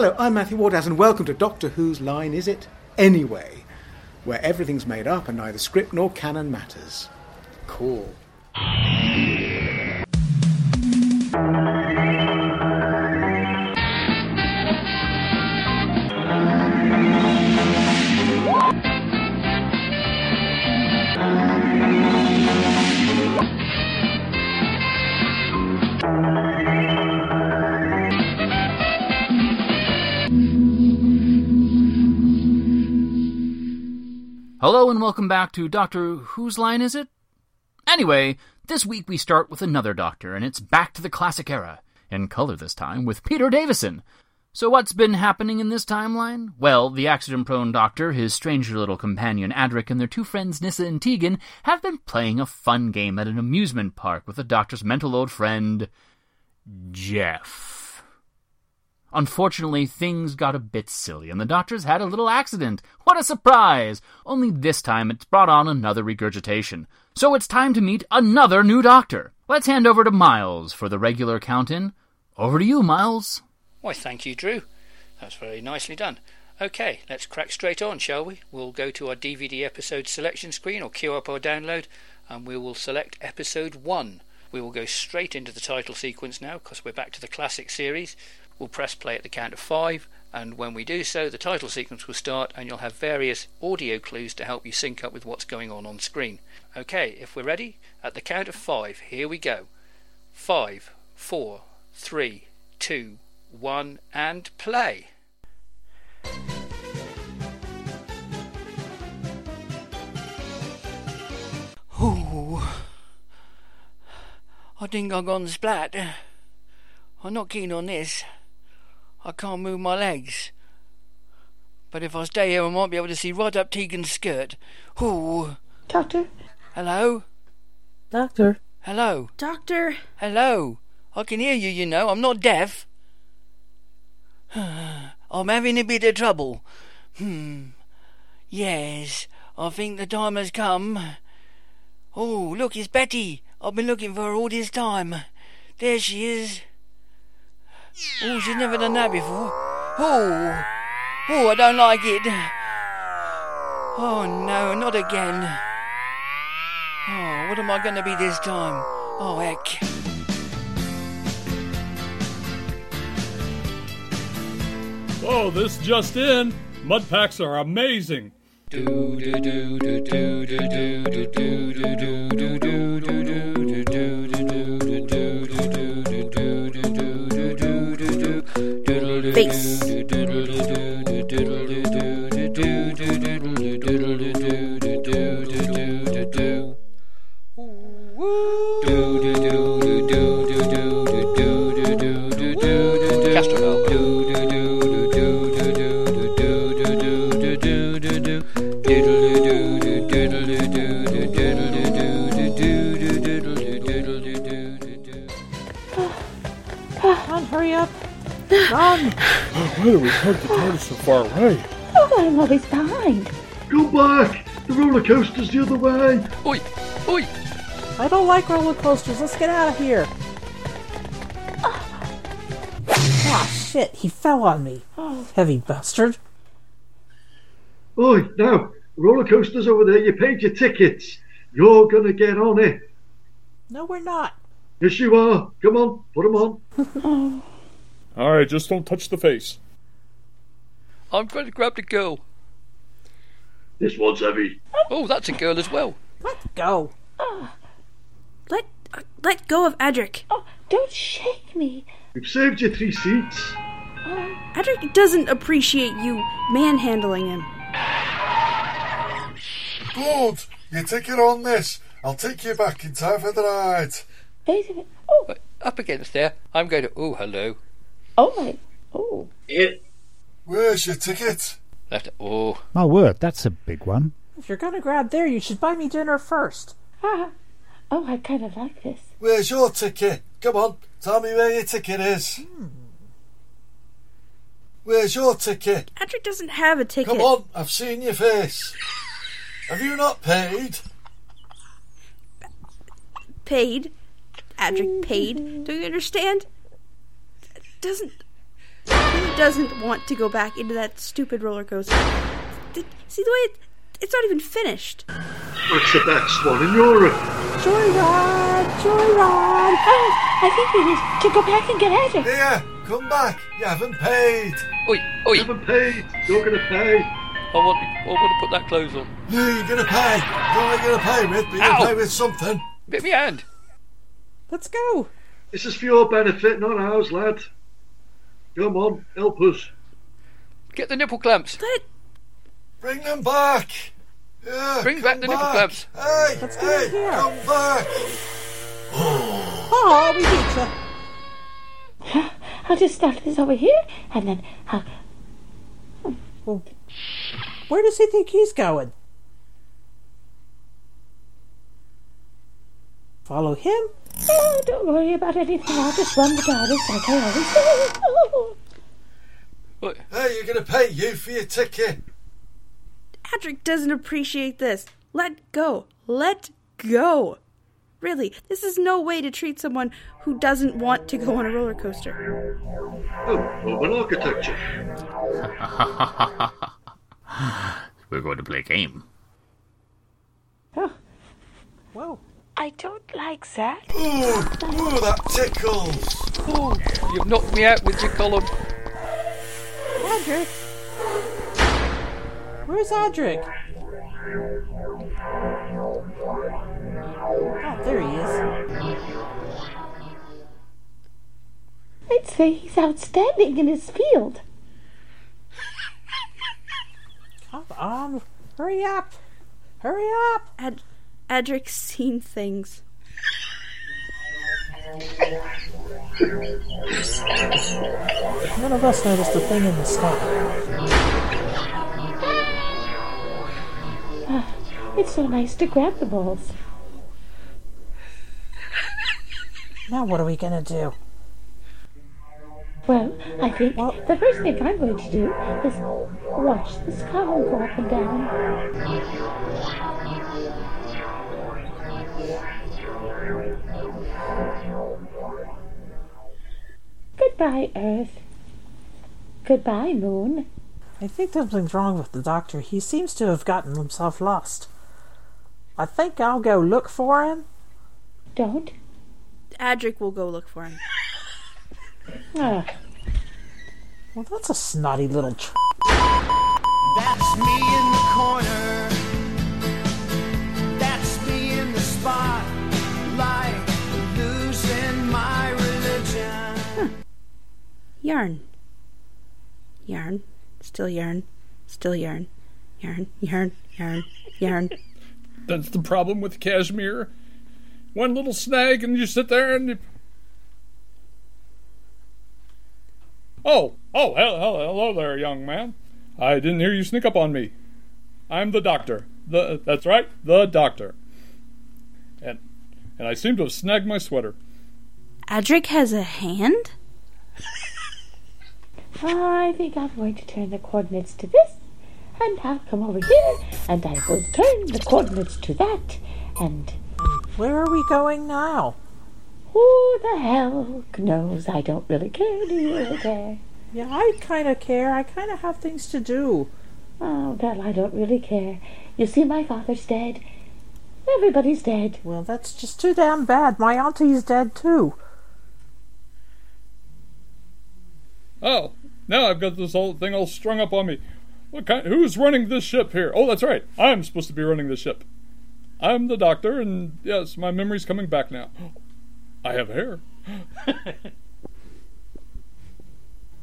Hello, I'm Matthew Waterhouse, and welcome to Doctor Who's Line Is It Anyway, where everything's made up and neither script nor canon matters. Cool. Hello and welcome back to Doctor Whose Line Is It? Anyway, this week we start with another Doctor, and it's back to the classic era, in color this time, with Peter Davison. So what's been happening in this timeline? Well, the accident-prone Doctor, his stranger little companion Adric, and their two friends Nyssa and Tegan have been playing a fun game at an amusement park with the Doctor's mental old friend, Jeff. Unfortunately, things got a bit silly, and the doctors had a little accident. What a surprise! Only this time it's brought on another regurgitation. So it's time to meet another new doctor. Let's hand over to Miles for the regular count in. Over to you, Miles. Why, thank you, Drew. That's very nicely done. Okay, let's crack straight on, shall we? We'll go to our DVD episode selection screen or queue up our download, and we will select episode 1. We will go straight into the title sequence now because we're back to the classic series. We'll press play at the count of five, and when we do so, the title sequence will start, and you'll have various audio clues to help you sync up with what's going on on screen. Okay, if we're ready, at the count of five, here we go. Five, four, three, two, one, and play. Ooh. I think I've gone splat. I'm not keen on this. I can't move my legs. But if I stay here, I might be able to see right up Tegan's skirt. Ooh. Doctor? Hello? Doctor? Hello? Doctor? Hello? I can hear you, you know. I'm not deaf. I'm having a bit of trouble. Hmm. Yes, I think the time has come. Oh, look, it's Betty. I've been looking for her all this time. There she is. Oh, she's never done that before. Oh, oh, I don't like it. Oh no, not again. Oh, what am I going to be this time? Oh heck. Oh, this just in. Mud packs are amazing. Face. Run! Why do we park the TARDIS so far away? Oh, I'm always behind. Go back! The roller coaster's the other way! Oi, oi. I don't like roller coasters. Let's get out of here. Ah, shit. He fell on me. Heavy bastard. Oi, now, roller coaster's over there, you paid your tickets. You're gonna get on it. No, we're not. Yes, you are. Come on, put 'em on. All right, just don't touch the face. I'm going to grab the girl. This one's heavy. Oh, that's a girl as well. Let's go. Let uh, let go of Adric. Oh, don't shake me. We've saved you three seats. Adric doesn't appreciate you manhandling him. Good. You take it on this. I'll take you back in time for the ride. Wait a minute. Oh, Up against there. I'm going to. Oh, hello. Oh my. Oh. It. Where's your ticket? Left. Oh, My word, that's a big one. If you're gonna grab there, you should buy me dinner first. Ah. Oh, I kind of like this. Where's your ticket? Come on, tell me where your ticket is. Where's your ticket? Adric doesn't have a ticket. Come on, I've seen your face. Have you not paid? Paid. Adric paid. Do you understand? Doesn't. He doesn't want to go back into that stupid roller coaster. Th- See the way it, it's not even finished. That's the best one in Europe. Joyride! Joyride! Oh, I think we need to go back and get Adric. Here, come back. You haven't paid. Oi, oi! You haven't paid. You're going to pay. I want, I want to put that clothes on. No, you're going to pay. You're only going to pay with, but you're Ow. going to pay with something. Bit me hand. Let's go! This is for your benefit, not ours, lad. Come on, help us. Get the nipple clamps. Let Bring them back. Yeah, Bring back come the nipple clamps. Hey, Let's do hey, here. come back. Oh, we beat you. I'll just start this over here, and then I'll. Well, where does he think he's going? Follow him? Oh, don't worry about anything. I'll just run the TARDIS like I always do. Oh. Oi. Hey, you're going to pay you for your ticket. Adric doesn't appreciate this. Let go. Let go. Really, this is no way to treat someone who doesn't want to go on a roller coaster. Oh, urban architecture. We're going to play a game. Whoa. I don't like that. Ooh, ooh, that tickles. Oh, you've knocked me out with your column. Adric! Where's Adric? Oh, there he is. I'd say he's outstanding in his field. Come on, hurry up! Hurry up! Ad- Adric's seen things. None of us noticed the thing in the sky. Ah, it's so nice to grab the balls. Now what are we gonna do? Well, I think Well- the first thing I'm going to do is watch the sky go up and down. Goodbye, Earth. Goodbye, Moon. I think something's wrong with the doctor. He seems to have gotten himself lost. I think I'll go look for him. Don't. Adric will go look for him. Ah, Well, that's a snotty little tr- That's me in the corner. Yarn. Yarn. Still yarn. Still yarn. Yarn. Yarn. Yarn. Yarn. That's the problem with cashmere. One little snag, and you sit there and. You... Oh, oh, hel- hel- hello there, young man. I didn't hear you sneak up on me. I'm the doctor. The that's right, the doctor. And and I seem to have snagged my sweater. Adric has a hand? I think I'm going to turn the coordinates to this, and I'll come over here, and I will turn the coordinates to that, and Where are we going now? who the hell knows? I don't really care. Do you really care? Yeah, I kind of care. I kind of have things to do. Oh, well, I don't really care. You see, my father's dead. Everybody's dead. Well, that's just too damn bad. My auntie's dead too. Oh, now I've got this whole thing all strung up on me. What kind? Who's running this ship here? Oh, that's right. I'm supposed to be running this ship. I'm the doctor, and yes, my memory's coming back now. I have hair.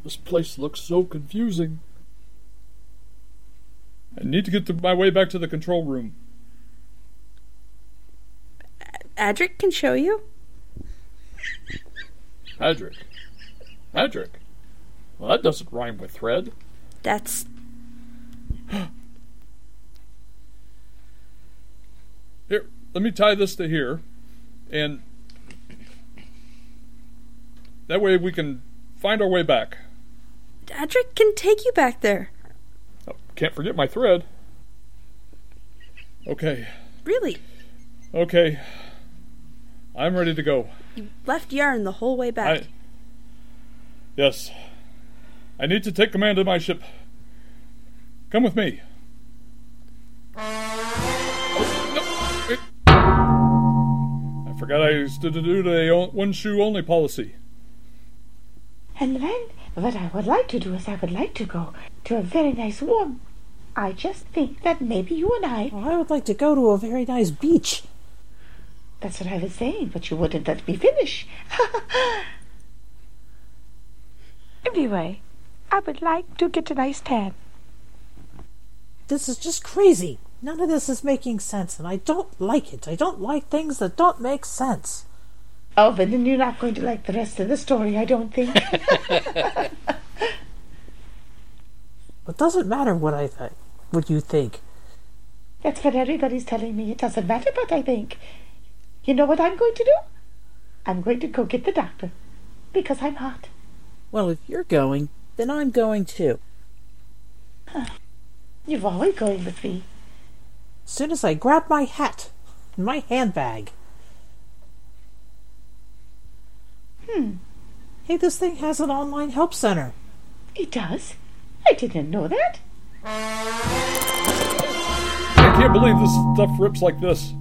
this place looks so confusing. I need to get to my way back to the control room. Adric can show you. Adric. Adric. Well, that doesn't rhyme with thread. That's Here, let me tie this to here, and that way we can find our way back. Adric can take you back there. Oh, can't forget my thread. Okay, Really. okay. I'm ready to go. You left yarn the whole way back. I. Yes. I need to take command of my ship. Come with me. Oh, no. I forgot I used to do the one shoe only policy. And then, what I would like to do is I would like to go to a very nice warm. I just think that maybe you and I. Well, I would like to go to a very nice beach. That's what I was saying, but you wouldn't let me finish. anyway, I would like to get a nice tan. This is just crazy. None of this is making sense, and I don't like it. I don't like things that don't make sense. Oh, but then you're not going to like the rest of the story, I don't think. it doesn't matter what I think. What you think. That's what everybody's telling me. It doesn't matter what I think. You know what I'm going to do? I'm going to go get the doctor. Because I'm hot. Well, if you're going, then I'm going too. You're always going with me. As soon as I grab my hat and my handbag. Hmm. Hey, this thing has an online help center. It does? I didn't know that. I can't believe this stuff rips like this.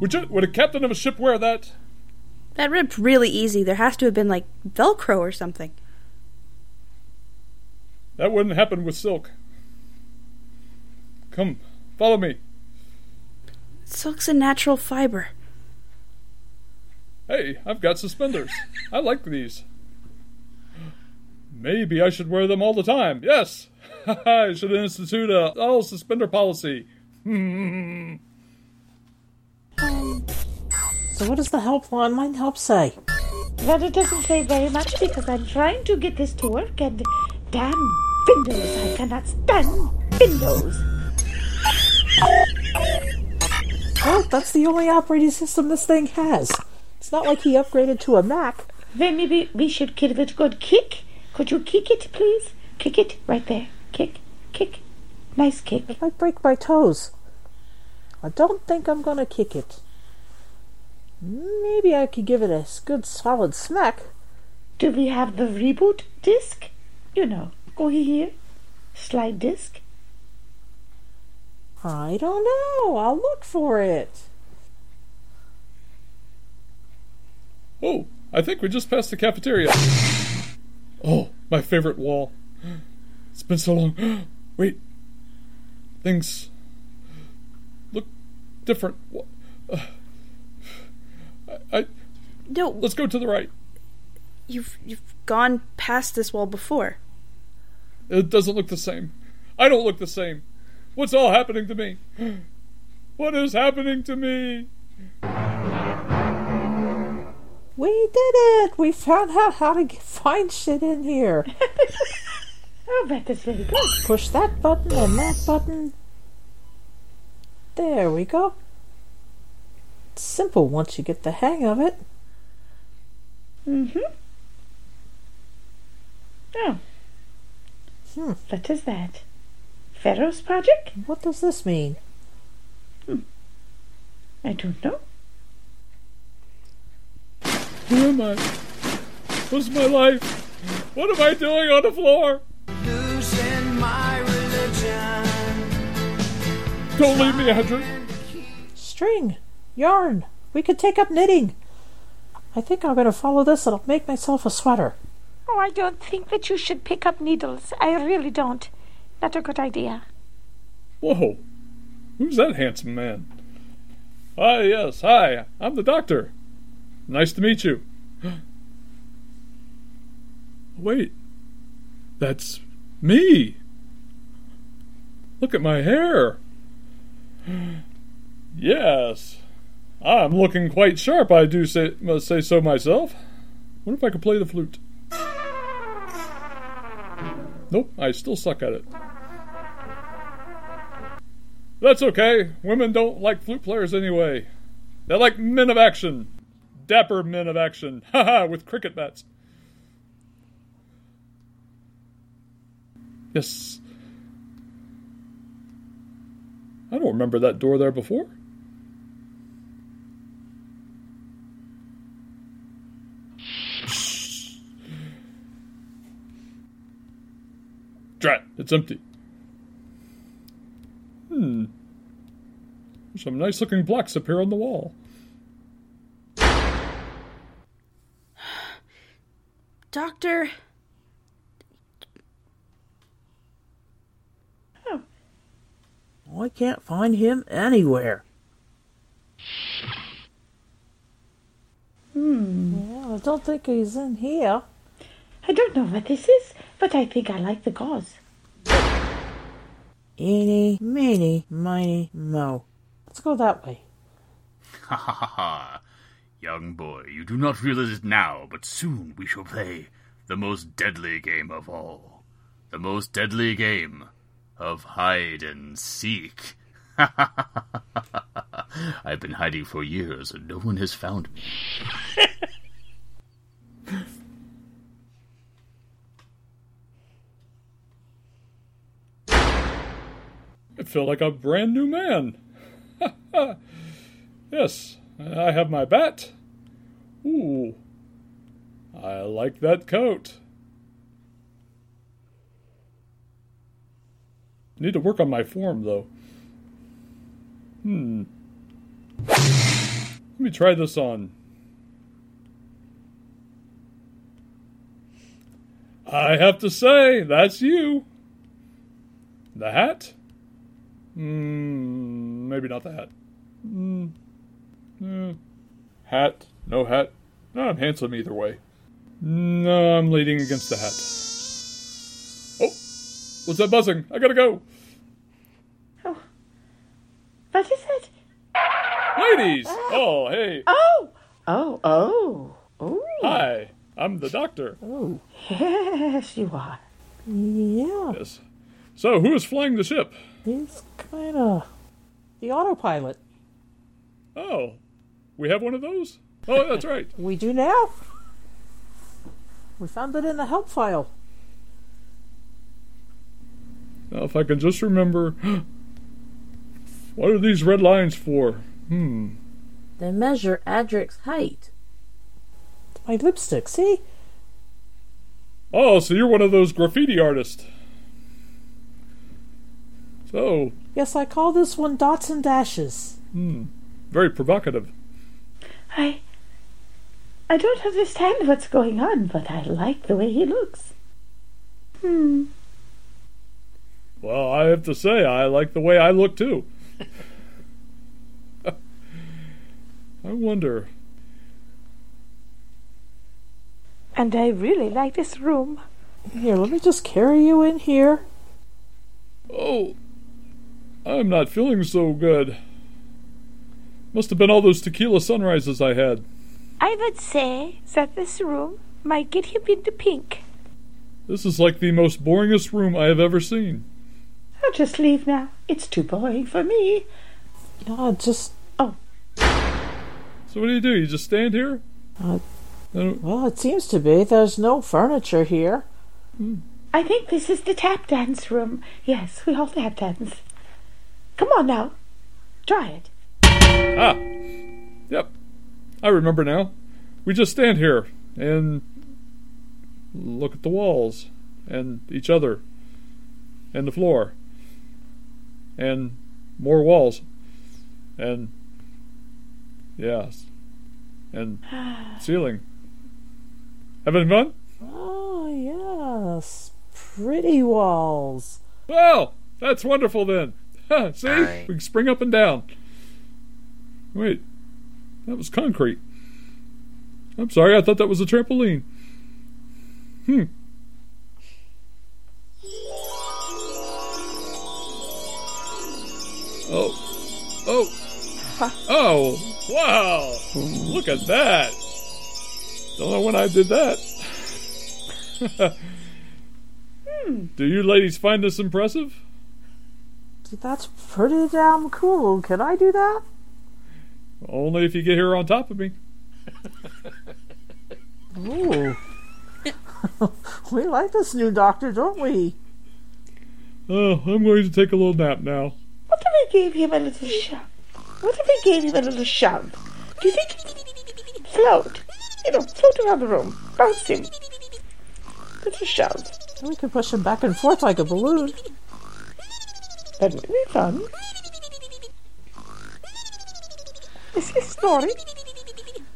Would you, would a captain of a ship wear that? That ripped really easy. There has to have been like Velcro or something. That wouldn't happen with silk. Come, follow me. Silk's a natural fiber. Hey, I've got suspenders. I like these. Maybe I should wear them all the time. Yes! I should institute a all suspender policy. um, so what does the help online help say? Well, it doesn't say very much because I'm trying to get this to work and damn Windows, I cannot stand Windows. Well, that's the only operating system this thing has. It's not like he upgraded to a Mac. Then maybe we should give it a good kick. Could you kick it, please? Kick it right there. Kick, kick. Nice kick. It might break my toes. I don't think I'm gonna kick it. Maybe I could give it a good solid smack. Do we have the reboot disc? You know, go here. Slide disc. I don't know. I'll look for it. Oh, I think we just passed the cafeteria. Oh, my favorite wall. It's been so long. Wait. Things look different. Uh, I, I No. Let's go to the right. You've you've gone past this wall before. It doesn't look the same. I don't look the same. What's all happening to me? What is happening to me? We did it! We found out how to get, find shit in here. oh, that is very good. Push that button and that button. There we go. It's simple once you get the hang of it. Mm-hmm. Oh. Hmm. What is that? Pharaoh's project? What does this mean? Hmm. I don't know. Who am I? What's my life? What am I doing on the floor? Losing my religion. Don't leave me, Andrew. String, yarn. We could take up knitting. I think I'm going to follow this and I'll make myself a sweater. Oh, I don't think that you should pick up needles. I really don't. Not a good idea. Whoa. Who's that handsome man? Ah, yes. Hi. I'm the doctor. Nice to meet you. Wait. That's me. Look at my hair. Yes. I'm looking quite sharp, I do say, must say so myself. What if I could play the flute? Nope, I still suck at it. That's okay. Women don't like flute players anyway. They like men of action. Dapper men of action. Haha, with cricket bats. Yes. I don't remember that door there before. Drat, it's empty. Hmm. Some nice looking blocks up here on the wall. Doctor. Oh. I can't find him anywhere. Hmm. Yeah, I don't think he's in here. I don't know what this is, but I think I like the gauze. Eeny, meeny, miny, mo. Let's go that way. Ha ha ha ha. Young boy, you do not realize it now, but soon we shall play the most deadly game of all. The most deadly game of hide and seek. I've been hiding for years and no one has found me. Feel like a brand new man. yes, I have my bat. Ooh, I like that coat. Need to work on my form, though. Hmm. Let me try this on. I have to say, that's you. The hat? Hmm, maybe not the hat. Eh. Hat, no hat. No, I'm handsome either way. No, I'm leading against the hat. Oh, what's that buzzing? I gotta go. Oh, What is it? Ladies! Oh, hey. Oh! Oh, oh. Oh. Hi, I'm the doctor. Oh. Yes, you are. Yeah. Yes. So, who is flying the ship? He's kind of the autopilot. Oh, we have one of those? Oh, that's right. We do now. We found it in the help file. Now, if I can just remember. What are these red lines for? Hmm. They measure Adric's height. My lipstick, see? Oh, so you're one of those graffiti artists. So, Yes, I call this one dots and dashes. hmm, very provocative. I. I don't understand what's going on, but I like the way he looks. Hmm. Well, I have to say, I like the way I look too. I wonder. And I really like this room. Here, let me just carry you in here. Oh, I'm not feeling so good. Must have been all those tequila sunrises I had. I would say that this room might get him into pink. This is like the most boringest room I have ever seen. I'll just leave now. It's too boring for me. Yeah, just. Oh. So what do you do? You just stand here? Uh, well, it seems to be. There's no furniture here. I think this is the tap dance room. Yes, we all tap dance. Come on now. Try it. Ah! Yep. I remember now. We just stand here and look at the walls and each other and the floor and more walls and yes and ceiling. Having fun? Oh, yes. Pretty walls. Well, that's wonderful then. See? Alright. We can spring up and down. Wait, that was concrete. I'm sorry, I thought that was a trampoline. Hmm. Oh. Oh. Oh. Wow. Look at that. Don't know when I did that. Do you ladies find this impressive? That's pretty damn cool. Can I do that? Only if you get here on top of me. Ooh. we like this new doctor, don't we? Oh, I'm going to take a little nap now. What if we gave him a little shove? What if we gave him a little shove? Do you think float? You know, float around the room, bounce him. Little shove. We could push him back and forth like a balloon. That would be fun. Is he snoring?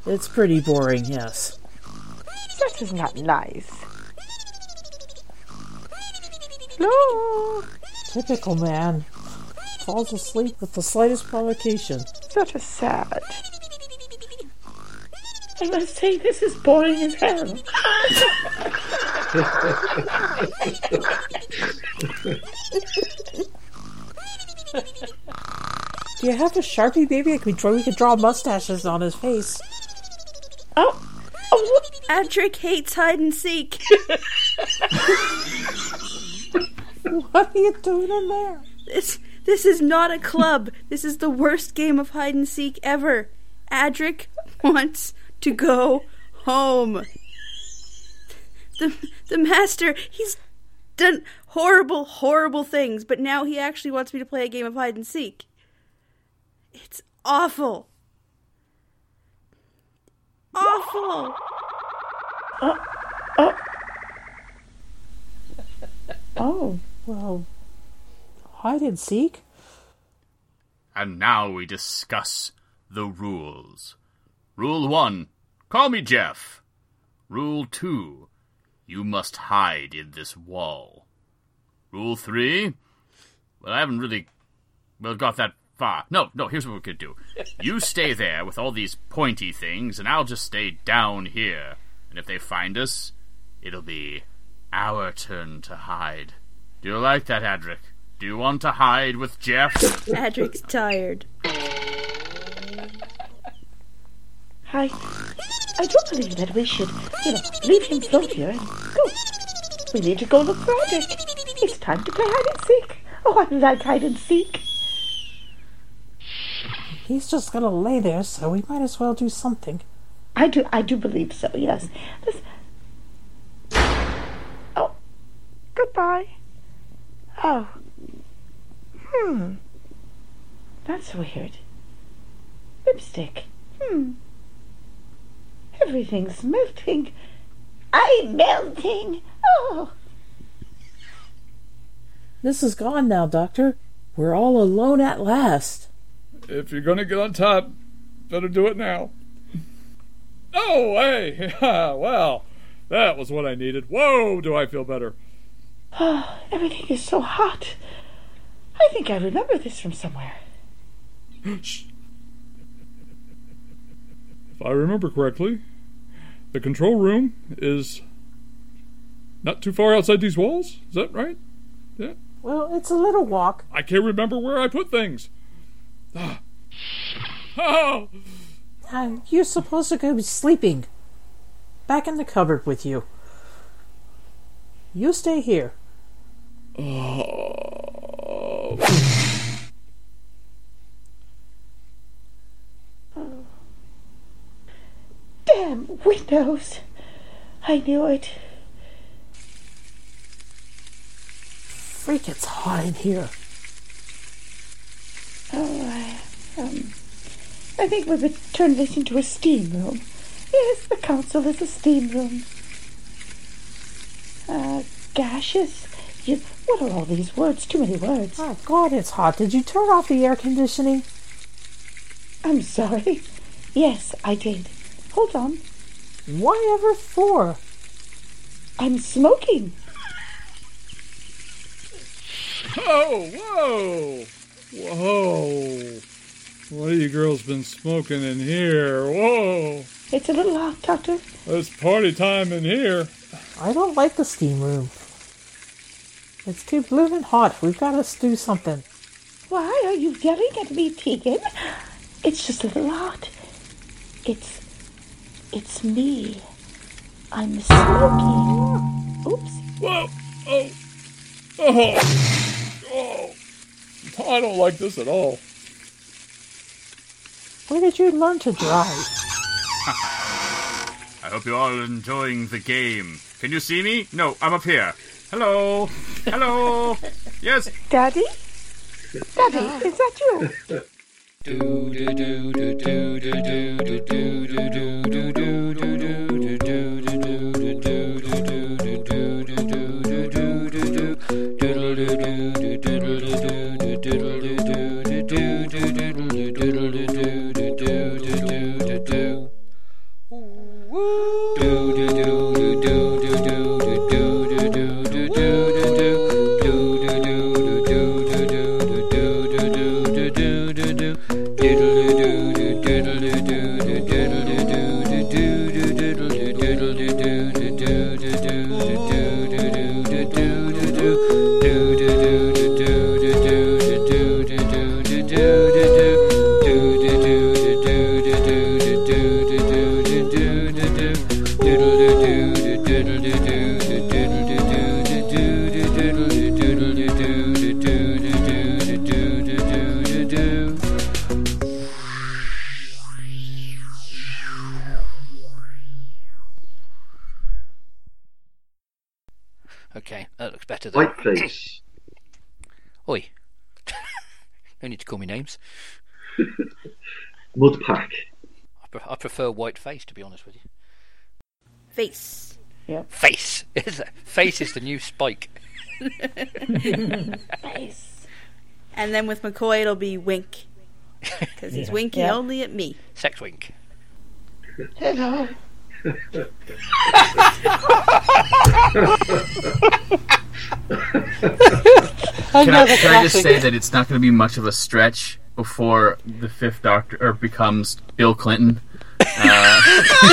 It's pretty boring, yes. That is not nice. Hello? Typical man. Falls asleep with the slightest provocation. That is sad. I must say, this is boring as hell. Do you have a sharpie, baby? I could draw, we could draw mustaches on his face. Oh, oh, Adric hates hide and seek. what are you doing in there? This this is not a club. this is the worst game of hide and seek ever. Adric wants to go home. The the master, he's done horrible, horrible things, but now he actually wants me to play a game of hide and seek. It's awful. Awful. Oh, oh. oh. Well, hide and seek? And now we discuss the rules. Rule 1 Call me Jeff. Rule 2 You must hide in this wall. Rule 3 Well, I haven't really well got that far. No, no, here's what we could do. You stay there with all these pointy things, and I'll just stay down here. And if they find us, it'll be our turn to hide. Do you like that, Adric? Do you want to hide with Jeff? Adric's tired. I, I do believe that we should, you know, leave him float here and go. We need to go look for Adric. It's time to play hide and seek. Oh, I like hide and seek. He's just gonna lay there, so we might as well do something. I do, I do believe so. Yes. Let's... Oh, goodbye. Oh. Hmm. That's weird. Lipstick. Hmm. Everything's melting. I'm melting. Oh. This is gone now, Doctor. We're all alone at last. If you're gonna get on top, better do it now. Oh, hey! well, that was what I needed. Whoa, do I feel better. Oh, everything is so hot. I think I remember this from somewhere. Shh. If I remember correctly, the control room is not too far outside these walls. Is that right? Yeah. Well, it's a little walk. I can't remember where I put things. Ah. Oh! Uh, you're supposed to go be sleeping. Back in the cupboard with you. You stay here. Oh. Damn windows! I knew it. Freak, it's hot in here. Oh, I, um, I think we would turn this into a steam room. Yes, the council is a steam room. Uh, gaseous? You, what are all these words? Too many words. Oh, God, it's hot. Did you turn off the air conditioning? I'm sorry. Yes, I did. Hold on. Whatever for? I'm smoking. Oh, whoa! Whoa! What have you girls been smoking in here? Whoa! It's a little hot, Doctor. It's party time in here. I don't like the steam room. It's too blue and hot. We've got to do something. Why are you yelling at me, Tegan? It's just a little hot. It's. It's me. I'm smoking. Oops. Whoa! Oh! Oh! I don't like this at all. Where did you learn to drive? I hope you're all enjoying the game. Can you see me? No, I'm up here. Hello. Hello. yes. Daddy? Daddy, is that you? Okay, that looks better though. Whiteface. Oi. no need to call me names. Mudpack. I, pre- I prefer white face, to be honest with you. Face. Yep. Face. face is the new spike. Face. And then with McCoy, it'll be wink. Because he's Yeah. winking Yeah. only at me. Sex wink. Hello. Can I, can I just say that it's not going to be much of a stretch before the fifth Doctor or becomes Bill Clinton uh,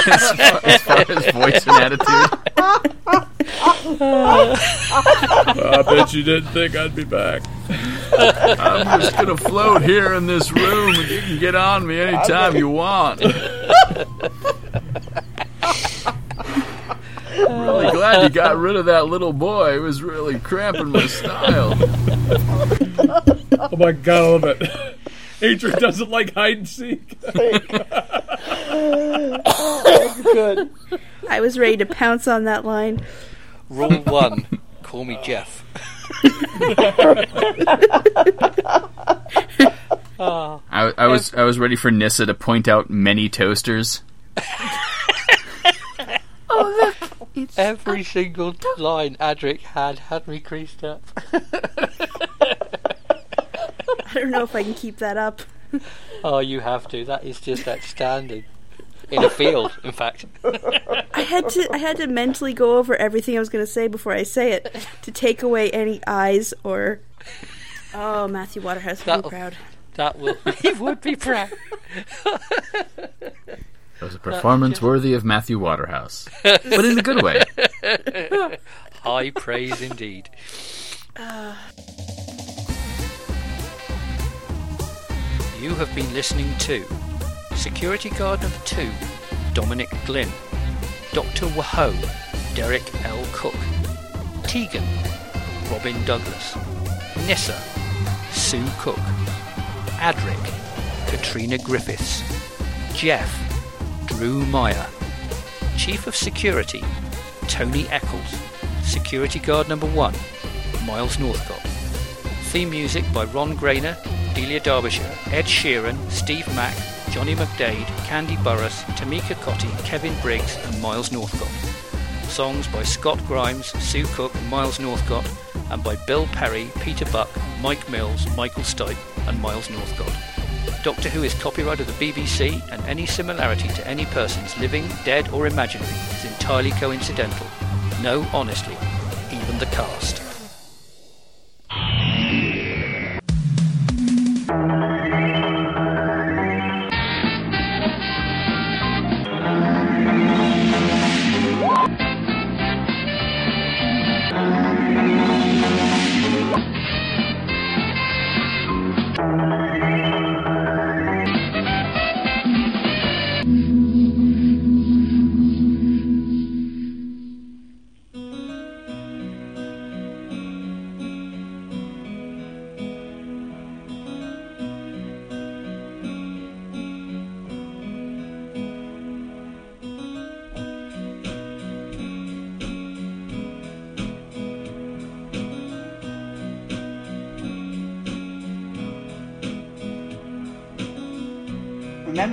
as, far, as far as voice and attitude. I bet you didn't think I'd be back. I'm just gonna float here in this room, and you can get on me anytime you want. I'm really glad you got rid of that little boy. It was really cramping my style. Oh my god, I love it. Adrian doesn't like hide and seek. good. I was ready to pounce on that line. Rule one. Call me Jeff. I, I was I was ready for Nyssa to point out many toasters. Oh, look. It's Every single line Adric had had me creased up. I don't know if I can keep that up. oh, you have to. That is just outstanding. In a field, in fact. I had to I had to mentally go over everything I was going to say before I say it to take away any eyes or Oh, Matthew Waterhouse would be proud. That will. he would be proud. It was a performance worthy of Matthew Waterhouse, but in a good way. High praise indeed. Ah. You have been listening to Security Guard Number 2, Dominic Glynn, Dr. Waho, Derek L. Cook, Tegan, Robin Douglas, Nyssa, Sue Cook, Adric, Katrina Griffiths, Jeff, Drew Meyer, Chief of Security, Tony Eccles, Security Guard Number 1, Miles Northcott. Theme music by Ron Grainer, Delia Derbyshire, Ed Sheeran, Steve Mack, Johnny McDade, Candy Burris, Tamika Cotty, Kevin Briggs, and Miles Northcott. Songs by Scott Grimes, Sue Cook, and Miles Northcott, and by Bill Berry, Peter Buck, Mike Mills, Michael Stipe, and Miles Northcott. Doctor Who is copyright of the BBC, and any similarity to any persons living, dead, or imaginary is entirely coincidental. No, honestly, even the cast.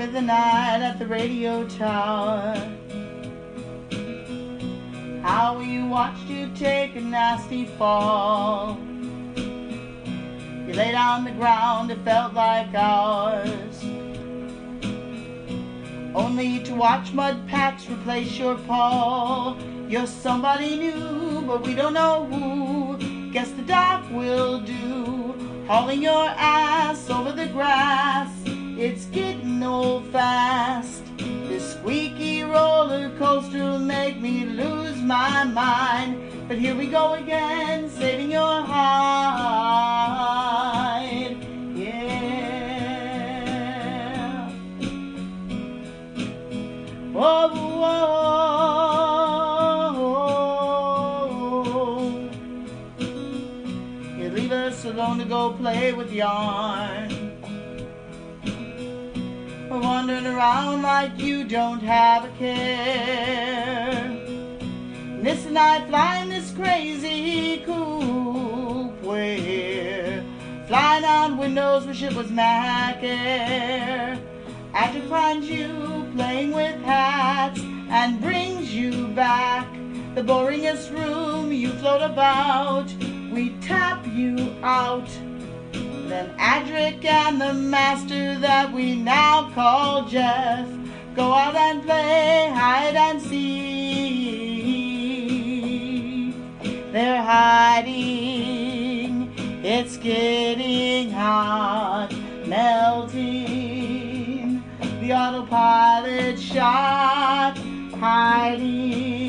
Remember the night at the radio tower? How we watched you take a nasty fall. You laid on the ground, it felt like ours. Only to watch mud packs replace your paw. You're somebody new, but we don't know who. Guess the doc will do. Hauling your ass over the grass. It's getting old fast. This squeaky roller coaster will make me lose my mind. But here we go again, saving your hide. Yeah. Whoa, whoa. You leave us alone to go play with yarn. Around like you don't have a care. And I flying this crazy coop. We're flying on windows, wish it was Mac Air. I can find you playing with hats and brings you back. The boringest room you float about, we tap you out. Adric and the master that we now call Jeff go out and play hide and seek. They're hiding, it's getting hot, melting. The autopilot shot, hiding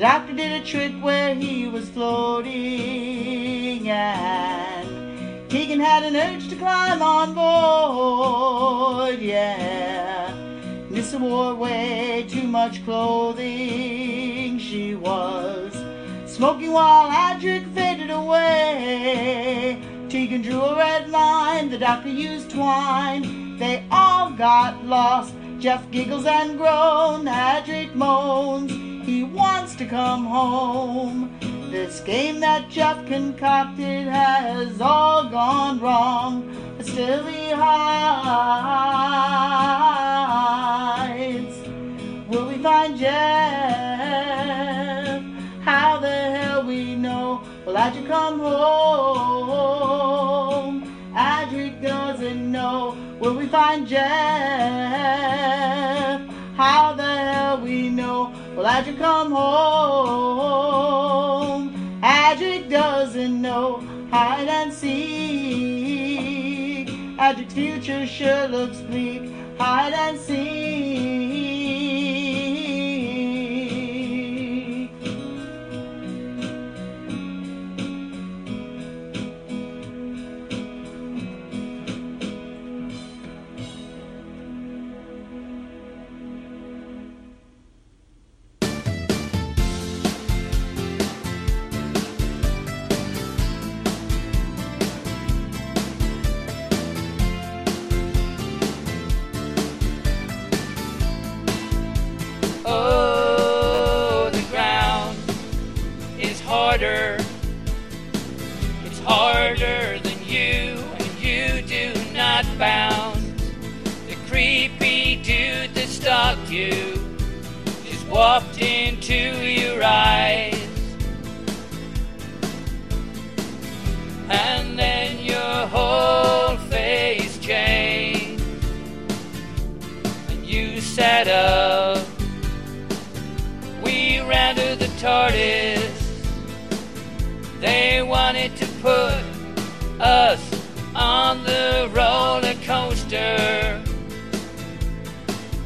The doctor did a trick where he was floating and Tegan had an urge to climb on board, yeah. Nyssa wore way too much clothing. She was smoking while Adric faded away. Tegan drew a red line, the doctor used twine. They all got lost. Jeff giggles and groans, Adric moans. He wants to come home. This game that Jeff concocted has all gone wrong, but still he hides. Will we find Jeff? How the hell we know? Will Adric come home? Adric doesn't know. Will we find Jeff? How the hell we know? Will Adric come home? Adric doesn't know. Hide and seek. Adric's future sure looks bleak. Hide and seek.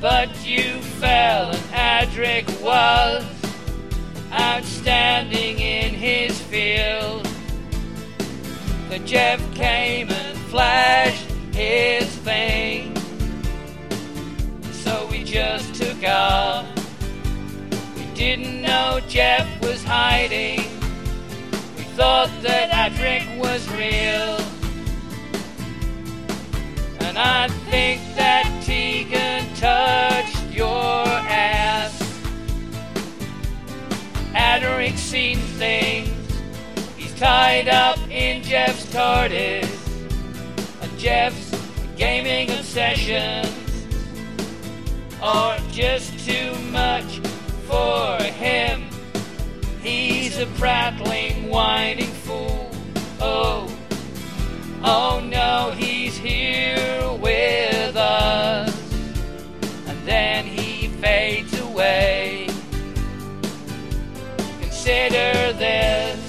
But you fell, and Adric was outstanding in his field. The Jeff came and flashed his thing. So we just took off. We didn't know Jeff was hiding. We thought that Adric was real. And I think touched your ass. Adric's seen things. He's tied up in Jeff's TARDIS. And Jeff's gaming obsessions are just too much for him. He's a prattling, whining fool. Oh, oh no, he's here with us. Consider this,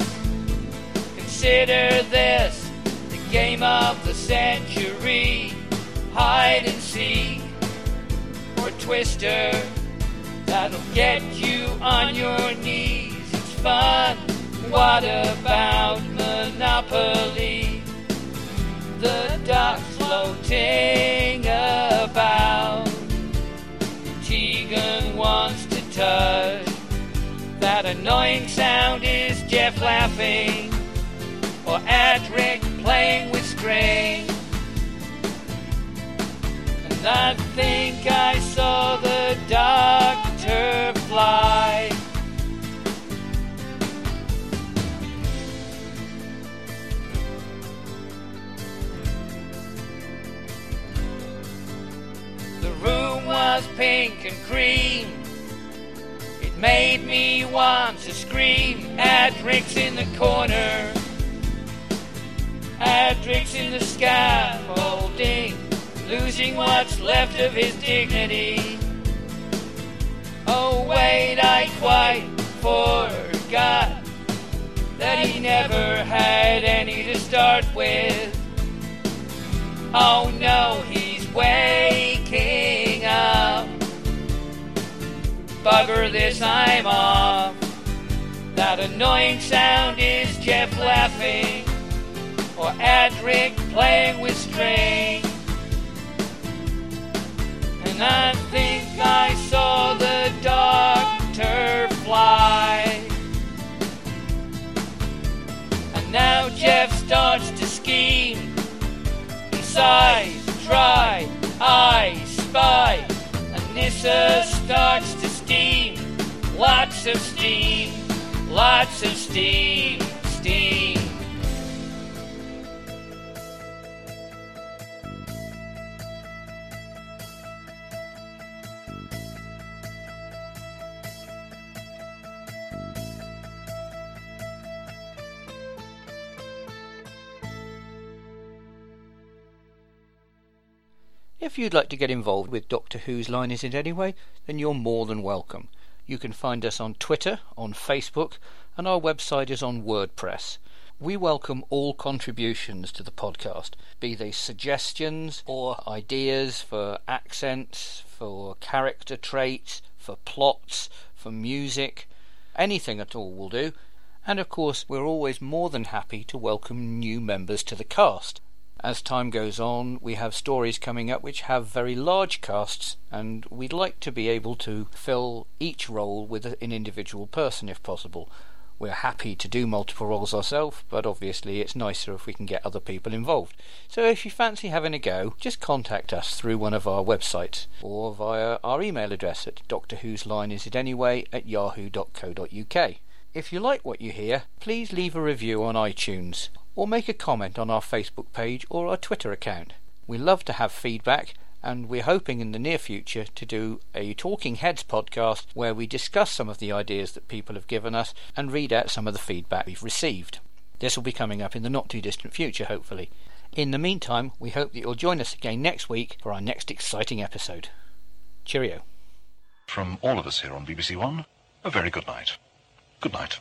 consider this, the game of the century. Hide and seek or twister that'll get you on your knees. It's fun. What about Monopoly? The ducks floating about. Tegan wants to touch. Annoying sound is Jeff laughing or Adric playing with strings. And I think I saw the doctor fly. The room was pink and cream. Made me want to scream. Adric's in the corner. Adric's in the scaffolding, losing what's left of his dignity. Oh, wait, I quite forgot that he never had any to start with. Oh no, he's This, I'm off. That annoying sound is Jeff laughing or Adric playing with strings. And I think I saw the doctor fly. And now Jeff starts to scheme. He sighs, try, I spy. And Nyssa starts. Lots of steam, lots of steam, steam. If you'd like to get involved with Doctor Who's Line Is It Anyway, then you're more than welcome. You can find us on Twitter, on Facebook, and our website is on WordPress. We welcome all contributions to the podcast, be they suggestions or ideas for accents, for character traits, for plots, for music, anything at all will do. And of course, we're always more than happy to welcome new members to the cast. As time goes on, we have stories coming up which have very large casts, and we'd like to be able to fill each role with an individual person if possible. We're happy to do multiple roles ourselves, but obviously it's nicer if we can get other people involved. So if you fancy having a go, just contact us through one of our websites or via our email address at Doctor at yahoo.co.uk. If you like what you hear, please leave a review on iTunes or make a comment on our Facebook page or our Twitter account. We love to have feedback and we're hoping in the near future to do a Talking Heads podcast where we discuss some of the ideas that people have given us and read out some of the feedback we've received. This will be coming up in the not too distant future, hopefully. In the meantime, we hope that you'll join us again next week for our next exciting episode. Cheerio. From all of us here on BBC One, a very good night. Good night.